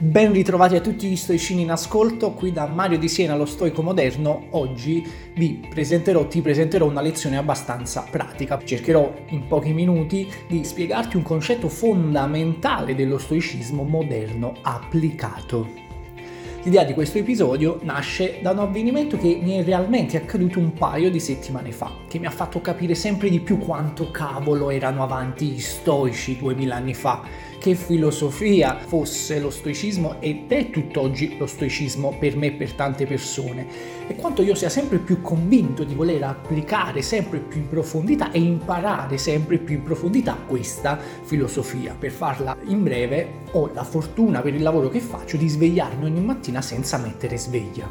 Ben ritrovati a tutti gli stoicini in ascolto, qui da Mario di Siena, lo stoico moderno. Oggi vi presenterò, ti presenterò una lezione abbastanza pratica. Cercherò in pochi minuti di spiegarti un concetto fondamentale dello stoicismo moderno applicato. L'idea di questo episodio nasce da un avvenimento che mi è realmente accaduto un paio di settimane fa, che mi ha fatto capire sempre di più quanto cavolo erano avanti gli stoici duemila anni fa, che filosofia fosse lo stoicismo ed è tutt'oggi lo stoicismo per me e per tante persone, e quanto io sia sempre più convinto di voler applicare sempre più in profondità e imparare sempre più in profondità questa filosofia. Per farla in breve, ho la fortuna per il lavoro che faccio di svegliarmi ogni mattina senza mettere sveglia.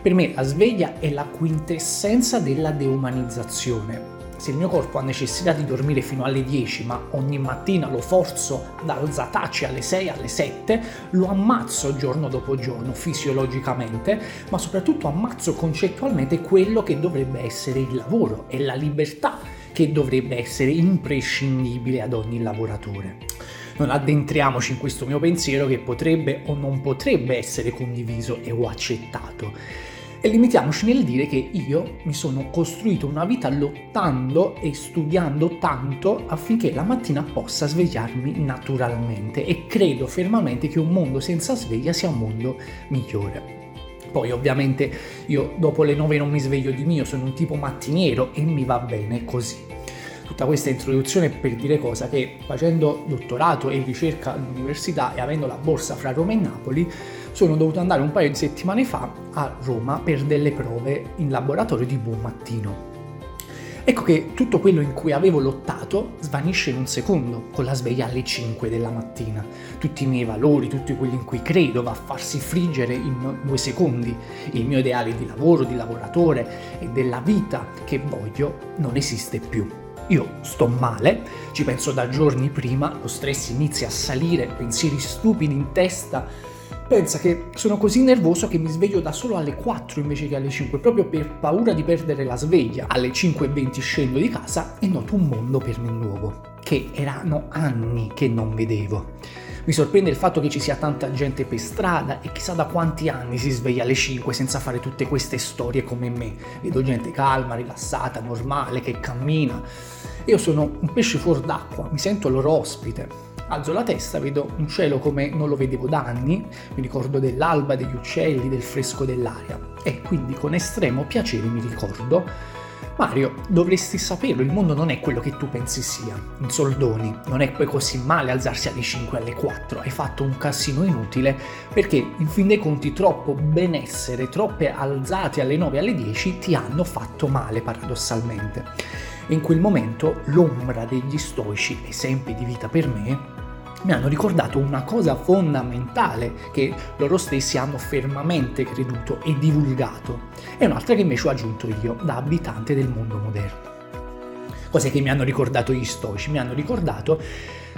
Per me la sveglia è la quintessenza della deumanizzazione. Se il mio corpo ha necessità di dormire fino alle 10, ma ogni mattina lo forzo ad alzatacci alle 6, alle 7, lo ammazzo giorno dopo giorno fisiologicamente, ma soprattutto ammazzo concettualmente quello che dovrebbe essere il lavoro e la libertà che dovrebbe essere imprescindibile ad ogni lavoratore non addentriamoci in questo mio pensiero che potrebbe o non potrebbe essere condiviso e o accettato. E limitiamoci nel dire che io mi sono costruito una vita lottando e studiando tanto affinché la mattina possa svegliarmi naturalmente e credo fermamente che un mondo senza sveglia sia un mondo migliore. Poi ovviamente io dopo le 9 non mi sveglio di mio, sono un tipo mattiniero e mi va bene così tutta questa introduzione per dire cosa? Che facendo dottorato e ricerca all'università e avendo la borsa fra Roma e Napoli, sono dovuto andare un paio di settimane fa a Roma per delle prove in laboratorio di buon mattino. Ecco che tutto quello in cui avevo lottato svanisce in un secondo, con la sveglia alle 5 della mattina. Tutti i miei valori, tutti quelli in cui credo, va a farsi friggere in due secondi. Il mio ideale di lavoro, di lavoratore e della vita che voglio non esiste più. Io sto male, ci penso da giorni prima, lo stress inizia a salire, pensieri stupidi in testa. Pensa che sono così nervoso che mi sveglio da solo alle 4 invece che alle 5, proprio per paura di perdere la sveglia. Alle 5.20 scendo di casa e noto un mondo per me nuovo, che erano anni che non vedevo. Mi sorprende il fatto che ci sia tanta gente per strada e chissà da quanti anni si sveglia alle 5 senza fare tutte queste storie come me. Vedo gente calma, rilassata, normale, che cammina. Io sono un pesce fuor d'acqua, mi sento loro ospite. Alzo la testa, vedo un cielo come non lo vedevo da anni, mi ricordo dell'alba, degli uccelli, del fresco dell'aria e quindi con estremo piacere mi ricordo Mario, dovresti saperlo, il mondo non è quello che tu pensi sia. In soldoni, non è poi così male alzarsi alle 5 alle 4, hai fatto un casino inutile perché in fin dei conti troppo benessere, troppe alzate alle 9 alle 10 ti hanno fatto male paradossalmente. in quel momento l'ombra degli stoici, esempi di vita per me, mi hanno ricordato una cosa fondamentale che loro stessi hanno fermamente creduto e divulgato, e un'altra che invece ho aggiunto io da abitante del mondo moderno. Cos'è che mi hanno ricordato gli stoici? Mi hanno ricordato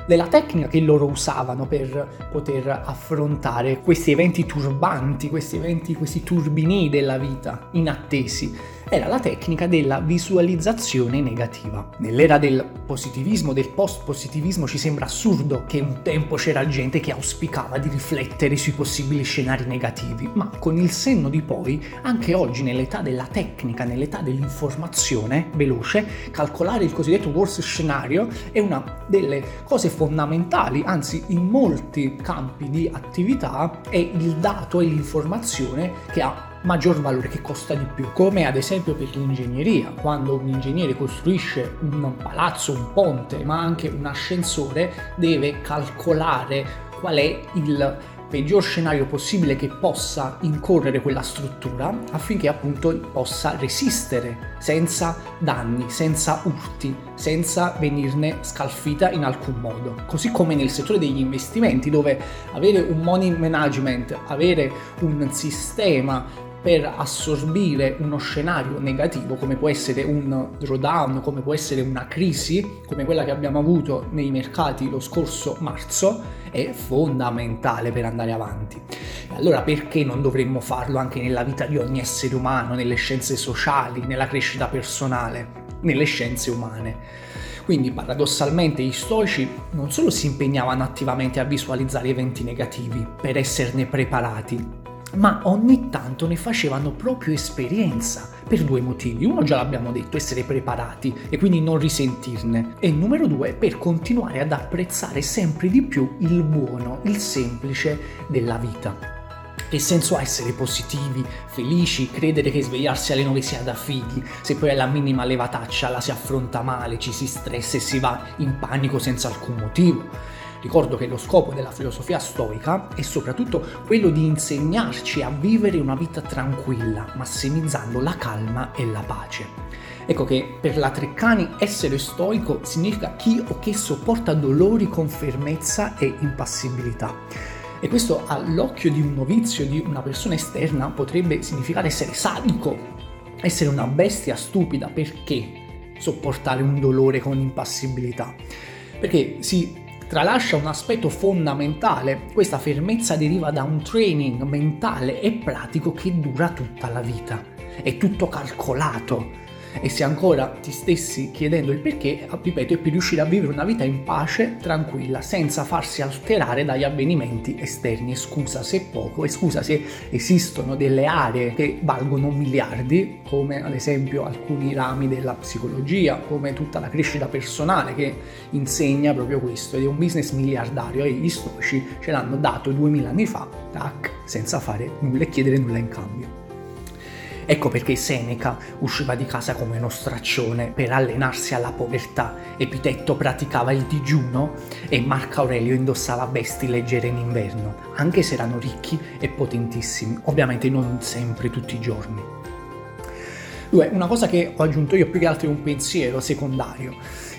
della tecnica che loro usavano per poter affrontare questi eventi turbanti, questi eventi, questi turbini della vita inattesi era la tecnica della visualizzazione negativa. Nell'era del positivismo, del post-positivismo, ci sembra assurdo che un tempo c'era gente che auspicava di riflettere sui possibili scenari negativi, ma con il senno di poi, anche oggi nell'età della tecnica, nell'età dell'informazione veloce, calcolare il cosiddetto worst scenario è una delle cose fondamentali, anzi in molti campi di attività è il dato e l'informazione che ha maggior valore, che costa di più, come ad esempio per l'ingegneria, quando un ingegnere costruisce un palazzo, un ponte, ma anche un ascensore, deve calcolare qual è il peggior scenario possibile che possa incorrere quella struttura affinché appunto possa resistere senza danni, senza urti, senza venirne scalfita in alcun modo. Così come nel settore degli investimenti dove avere un money management, avere un sistema per assorbire uno scenario negativo come può essere un drawdown, come può essere una crisi, come quella che abbiamo avuto nei mercati lo scorso marzo, è fondamentale per andare avanti. Allora perché non dovremmo farlo anche nella vita di ogni essere umano, nelle scienze sociali, nella crescita personale, nelle scienze umane? Quindi paradossalmente gli stoici non solo si impegnavano attivamente a visualizzare eventi negativi per esserne preparati, ma ogni tanto ne facevano proprio esperienza per due motivi. Uno già l'abbiamo detto, essere preparati e quindi non risentirne. E numero due, per continuare ad apprezzare sempre di più il buono, il semplice della vita. Che senso ha essere positivi, felici, credere che svegliarsi alle 9 sia da fighi, se poi alla minima levataccia la si affronta male, ci si stressa e si va in panico senza alcun motivo? Ricordo che lo scopo della filosofia stoica è soprattutto quello di insegnarci a vivere una vita tranquilla, massimizzando la calma e la pace. Ecco che per la Treccani essere stoico significa chi o che sopporta dolori con fermezza e impassibilità. E questo all'occhio di un novizio, di una persona esterna, potrebbe significare essere sadico, essere una bestia stupida. Perché sopportare un dolore con impassibilità? Perché si tralascia un aspetto fondamentale. Questa fermezza deriva da un training mentale e pratico che dura tutta la vita. È tutto calcolato e se ancora ti stessi chiedendo il perché, ripeto, è per riuscire a vivere una vita in pace, tranquilla, senza farsi alterare dagli avvenimenti esterni. E scusa se poco, e scusa se esistono delle aree che valgono miliardi, come ad esempio alcuni rami della psicologia, come tutta la crescita personale che insegna proprio questo, ed è un business miliardario e gli stoici ce l'hanno dato duemila anni fa, tac, senza fare nulla e chiedere nulla in cambio. Ecco perché Seneca usciva di casa come uno straccione per allenarsi alla povertà, Epitetto praticava il digiuno e Marco Aurelio indossava vesti leggere in inverno, anche se erano ricchi e potentissimi, ovviamente non sempre tutti i giorni. Due, una cosa che ho aggiunto io più che altro è un pensiero secondario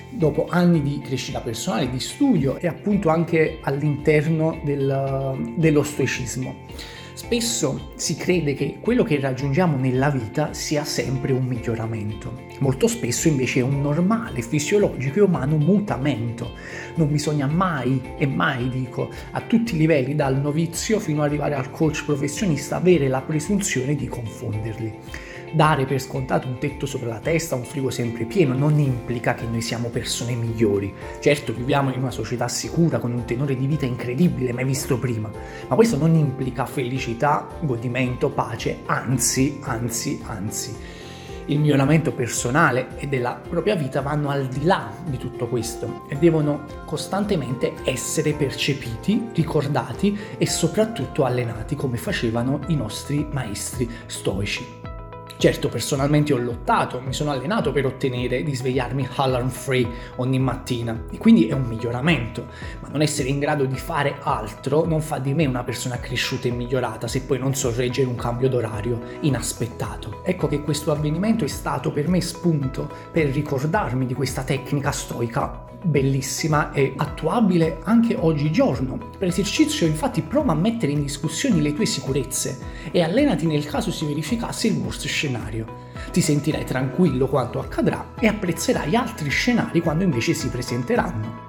dopo anni di crescita personale, di studio e appunto anche all'interno del, dello stoicismo. Spesso si crede che quello che raggiungiamo nella vita sia sempre un miglioramento. Molto spesso invece è un normale, fisiologico e umano mutamento. Non bisogna mai, e mai dico, a tutti i livelli, dal novizio fino ad arrivare al coach professionista, avere la presunzione di confonderli dare per scontato un tetto sopra la testa, un frigo sempre pieno, non implica che noi siamo persone migliori. Certo, viviamo in una società sicura, con un tenore di vita incredibile, mai visto prima, ma questo non implica felicità, godimento, pace, anzi, anzi, anzi. Il miglioramento personale e della propria vita vanno al di là di tutto questo e devono costantemente essere percepiti, ricordati e soprattutto allenati come facevano i nostri maestri stoici. Certo, personalmente ho lottato, mi sono allenato per ottenere di svegliarmi alarm free ogni mattina. E quindi è un miglioramento, ma non essere in grado di fare altro non fa di me una persona cresciuta e migliorata se poi non so reggere un cambio d'orario inaspettato. Ecco che questo avvenimento è stato per me spunto per ricordarmi di questa tecnica stoica bellissima e attuabile anche oggigiorno. Per esercizio infatti prova a mettere in discussione le tue sicurezze e allenati nel caso si verificasse il worst scenario. Ti sentirai tranquillo quanto accadrà e apprezzerai altri scenari quando invece si presenteranno.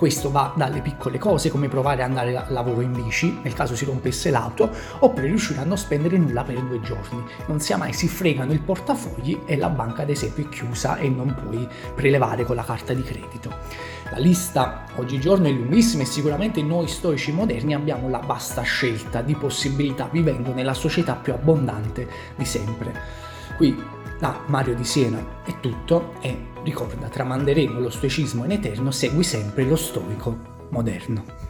Questo va dalle piccole cose come provare ad andare al lavoro in bici, nel caso si rompesse l'auto, oppure riuscire a non spendere nulla per due giorni. Non sia mai si fregano il portafogli e la banca ad esempio è chiusa e non puoi prelevare con la carta di credito. La lista oggigiorno è lunghissima e sicuramente noi storici moderni abbiamo la vasta scelta di possibilità vivendo nella società più abbondante di sempre. Qui da Mario di Siena è tutto e ricorda, tramanderemo lo stoicismo in eterno, segui sempre lo stoico moderno.